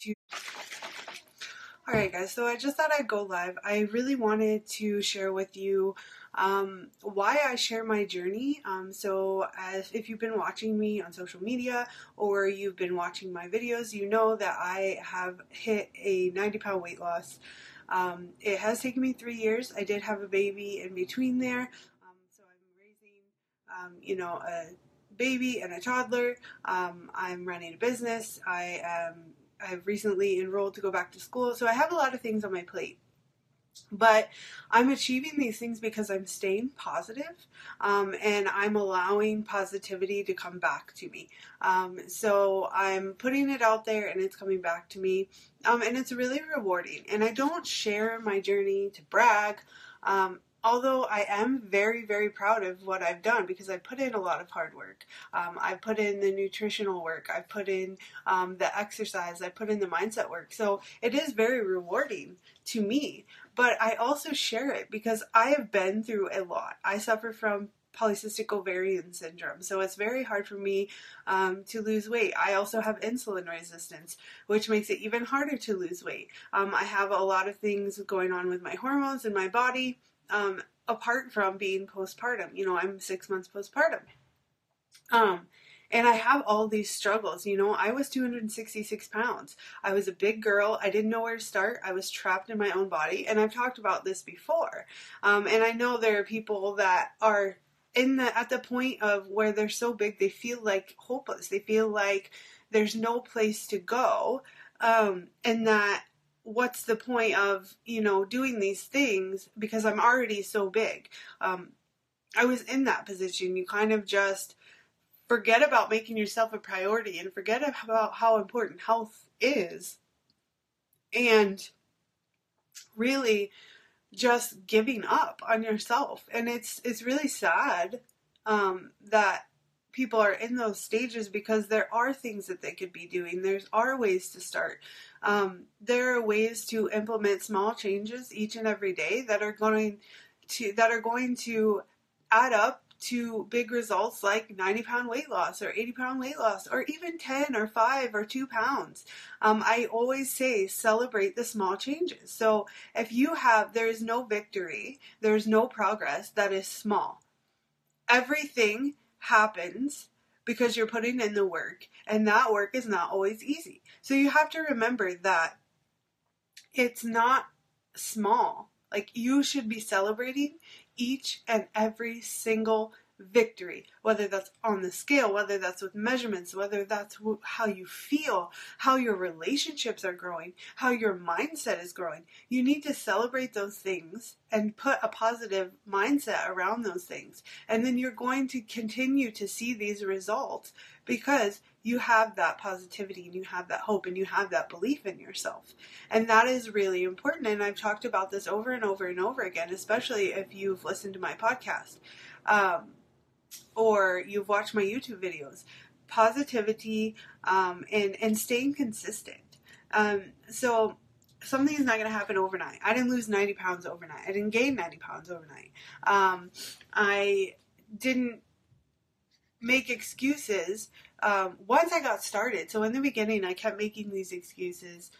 to all right guys so i just thought i'd go live. I really wanted to share with you um, why i share my journey. Um, so as if you've been watching me on social media or you've been watching my videos you know that i have hit a 90 pound weight loss. Um, it has taken me three years. I did have a baby in between there. Um, so i'm raising um, you know a baby and a toddler. Um, i'm running a business. I am I've recently enrolled to go back to school, so I have a lot of things on my plate. But I'm achieving these things because I'm staying positive, um, and I'm allowing positivity to come back to me. Um, so I'm putting it out there and it's coming back to me. Um, and it's really rewarding. And I don't share my journey to brag. Um, although I am very, very proud of what I've done because I put in a lot of hard work. Um, I put in the nutritional work, I put in um, the exercise, I put in the mindset work. So it is very rewarding to me. But I also share it because I have been through a lot. I suffer from polycystic ovarian syndrome. So it's very hard for me um, to lose weight. I also have insulin resistance, which makes it even harder to lose weight. Um, I have a lot of things going on with my hormones in my body um, apart from being postpartum. You know, I'm six months postpartum. Um, and I have all these struggles. You know, I was 266 pounds. I was a big girl. I didn't know where to start. I was trapped in my own body. And I've talked about this before. Um, and I know there are people that are in the at the point of where they're so big they feel like hopeless. They feel like there's no place to go. Um, and that what's the point of you know doing these things because I'm already so big. Um, I was in that position. You kind of just forget about making yourself a priority and forget about how important health is, and really just giving up on yourself. And it's it's really sad um, that people are in those stages because there are things that they could be doing. There are ways to start. Um, there are ways to implement small changes each and every day that are going to that are going to add up to big results like 90 pound weight loss or 80 pound weight loss or even 10 or 5 or 2 pounds. Um, I always say celebrate the small changes. So if you have, there is no victory, there is no progress that is small. Everything happens because you're putting in the work, and that work is not always easy. So you have to remember that it's not small. Like you should be celebrating each and every single victory, whether that's on the scale, whether that's with measurements, whether that's how you feel, how your relationships are growing, how your mindset is growing. You need to celebrate those things and put a positive mindset around those things. And then you're going to continue to see these results because you have that positivity and you have that hope and you have that belief in yourself. And that is really important. And I've talked about this over and over and over again, especially if you've listened to my podcast. Um, or you've watched my YouTube videos. Positivity um, and and staying consistent. Um, so something is not going to happen overnight. I didn't lose 90 pounds overnight. I didn't gain 90 pounds overnight. Um, I didn't make excuses um, once I got started. So in the beginning, I kept making these excuses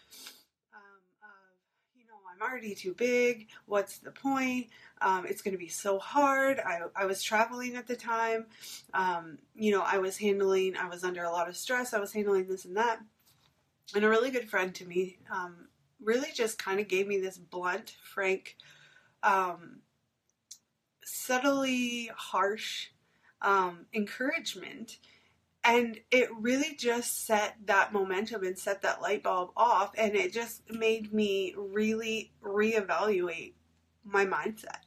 I'm already too big. What's the point? Um, it's going to be so hard. I, I was traveling at the time. Um, you know, I was handling, I was under a lot of stress. I was handling this and that. And a really good friend to me um, really just kind of gave me this blunt, frank, um, subtly harsh um, encouragement and it really just set that momentum and set that light bulb off and it just made me really reevaluate my mindset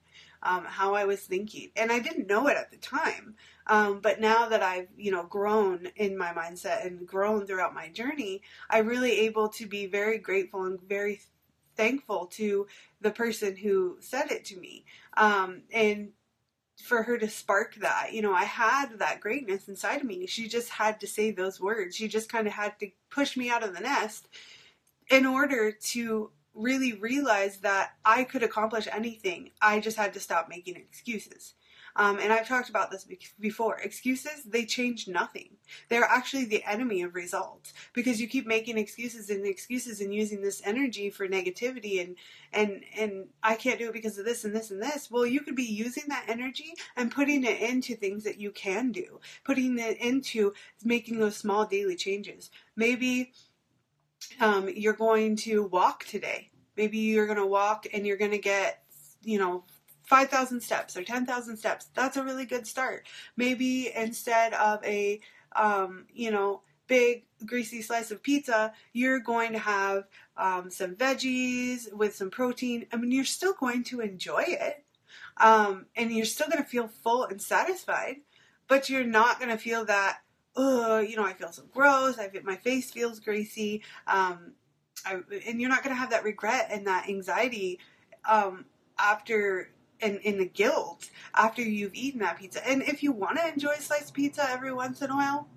um, how i was thinking. And i didn't know it at the time um, but now that i've you know grown in my mindset and grown throughout my journey i'm really able to be very grateful and very thankful to the person who said it to me. Um, and for her to spark that. You know, I had that greatness inside of me. She just had to say those words. She just kind of had to push me out of the nest in order to really realize that I could accomplish anything. I just had to stop making excuses. Um, and I've talked about this before. Excuses, they change nothing. They're actually the enemy of results because you keep making excuses and excuses and using this energy for negativity and, and, and I can't do it because of this and this and this. Well, you could be using that energy and putting it into things that you can do, putting it into making those small daily changes. Maybe um, you're going to walk today. Maybe you're going to walk and you're going to get, you know, 5,000 steps or 10,000 steps. That's a really good start. Maybe instead of a, um, you know, big greasy slice of pizza, you're going to have um, some veggies with some protein. I mean, you're still going to enjoy it. Um, and you're still going to feel full and satisfied, but you're not going to feel that, oh, you know, I feel so gross. I feel, my face feels greasy. Um, I, and you're not going to have that regret and that anxiety um, after and in the guilt after you've eaten that pizza. And if you want to enjoy sliced pizza every once in a while,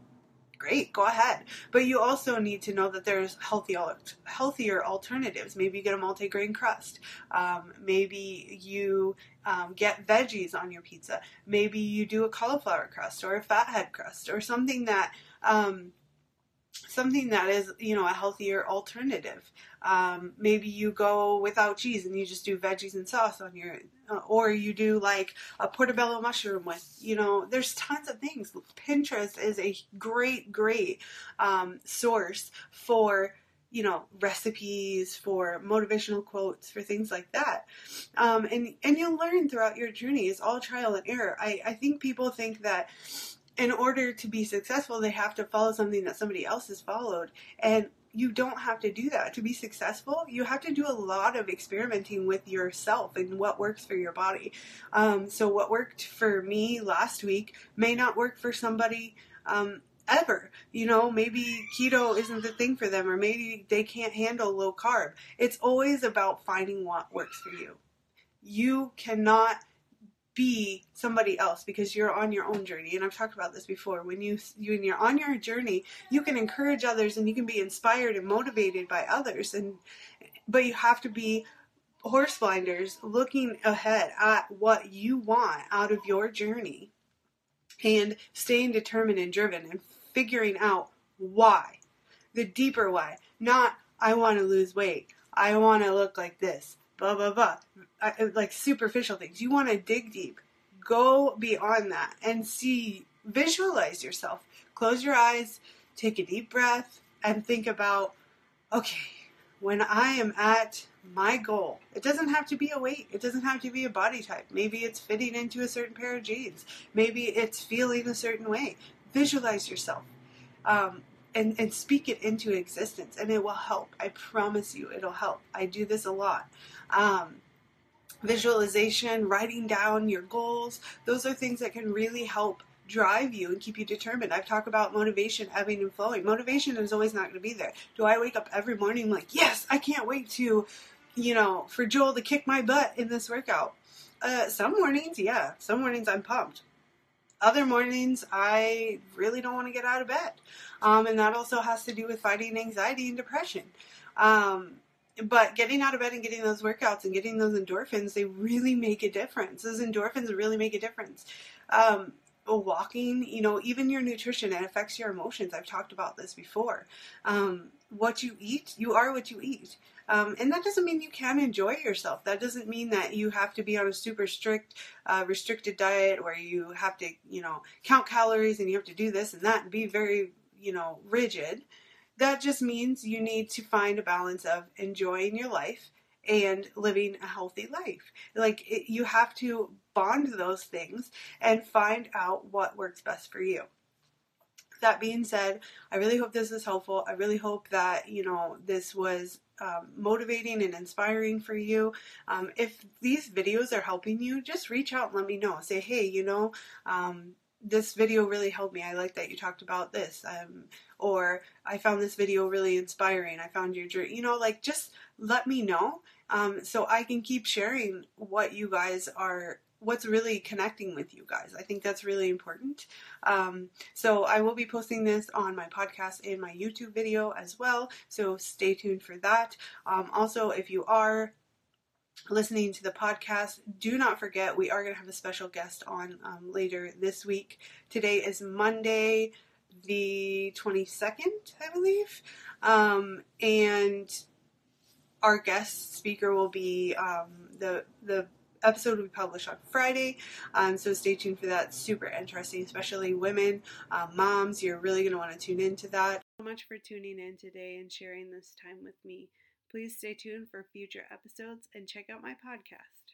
great, go ahead. But you also need to know that there's healthy, healthier alternatives. Maybe you get a multigrain crust. Um, maybe you um, get veggies on your pizza. Maybe you do a cauliflower crust or a fathead crust or something that um, something that is you know a healthier alternative. Um, maybe you go without cheese and you just do veggies and sauce on your or you do like a portobello mushroom with you know there's tons of things. Pinterest is a great great um, source for you know recipes for motivational quotes for things like that. Um, and and you'll learn throughout your journey. It's all trial and error. I, I think people think that in order to be successful, they have to follow something that somebody else has followed. And you don't have to do that. To be successful, you have to do a lot of experimenting with yourself and what works for your body. Um, so, what worked for me last week may not work for somebody um, ever. You know, maybe keto isn't the thing for them, or maybe they can't handle low carb. It's always about finding what works for you. You cannot be somebody else because you're on your own journey. And i've talked about this before. When you, you're on your journey you can encourage others and you can be inspired and motivated by others. And but you have to be horse blinders looking ahead at what you want out of your journey and staying determined and driven and figuring out why the deeper why not i want to lose weight. I want to look like this blah blah blah, like superficial things. You want to dig deep, go beyond that, and see, visualize yourself. Close your eyes, take a deep breath, and think about, okay, when I am at my goal, it doesn't have to be a weight, it doesn't have to be a body type. Maybe it's fitting into a certain pair of jeans, maybe it's feeling a certain way. Visualize yourself. Um, and, and speak it into existence and it will help. I promise you it'll help. I do this a lot. Um, visualization, writing down your goals, those are things that can really help drive you and keep you determined. I've talked about motivation ebbing and flowing. Motivation is always not going to be there. Do I wake up every morning like, yes, I can't wait to, you know, for Joel to kick my butt in this workout? Uh, some mornings, yeah. Some mornings I'm pumped. Other mornings, I really don't want to get out of bed. Um, and that also has to do with fighting anxiety and depression. Um, but getting out of bed and getting those workouts and getting those endorphins, they really make a difference. Those endorphins really make a difference. Um, walking, you know, even your nutrition, it affects your emotions. I've talked about this before. Um, what you eat, you are what you eat. Um, and that doesn't mean you can't enjoy yourself. That doesn't mean that you have to be on a super strict, uh, restricted diet where you have to, you know, count calories and you have to do this and that and be very, you know, rigid. That just means you need to find a balance of enjoying your life and living a healthy life. Like it, you have to bond those things and find out what works best for you. That being said, I really hope this is helpful. I really hope that, you know, this was um, motivating and inspiring for you. Um, if these videos are helping you, just reach out and let me know. Say, hey, you know, um, this video really helped me. I like that you talked about this. Um, or I found this video really inspiring. I found your journey. You know, like just let me know um, so I can keep sharing what you guys are what's really connecting with you guys. I think that's really important. Um, so I will be posting this on my podcast and my YouTube video as well. So stay tuned for that. Um, also, if you are listening to the podcast, do not forget we are going to have a special guest on um, later this week. Today is Monday, the 22nd, I believe. Um, and our guest speaker will be um, the the episode will be published on Friday, um, so stay tuned for that. Super interesting, especially women, um, moms. You're really going to want to tune into that. So much for tuning in today and sharing this time with me. Please stay tuned for future episodes and check out my podcast.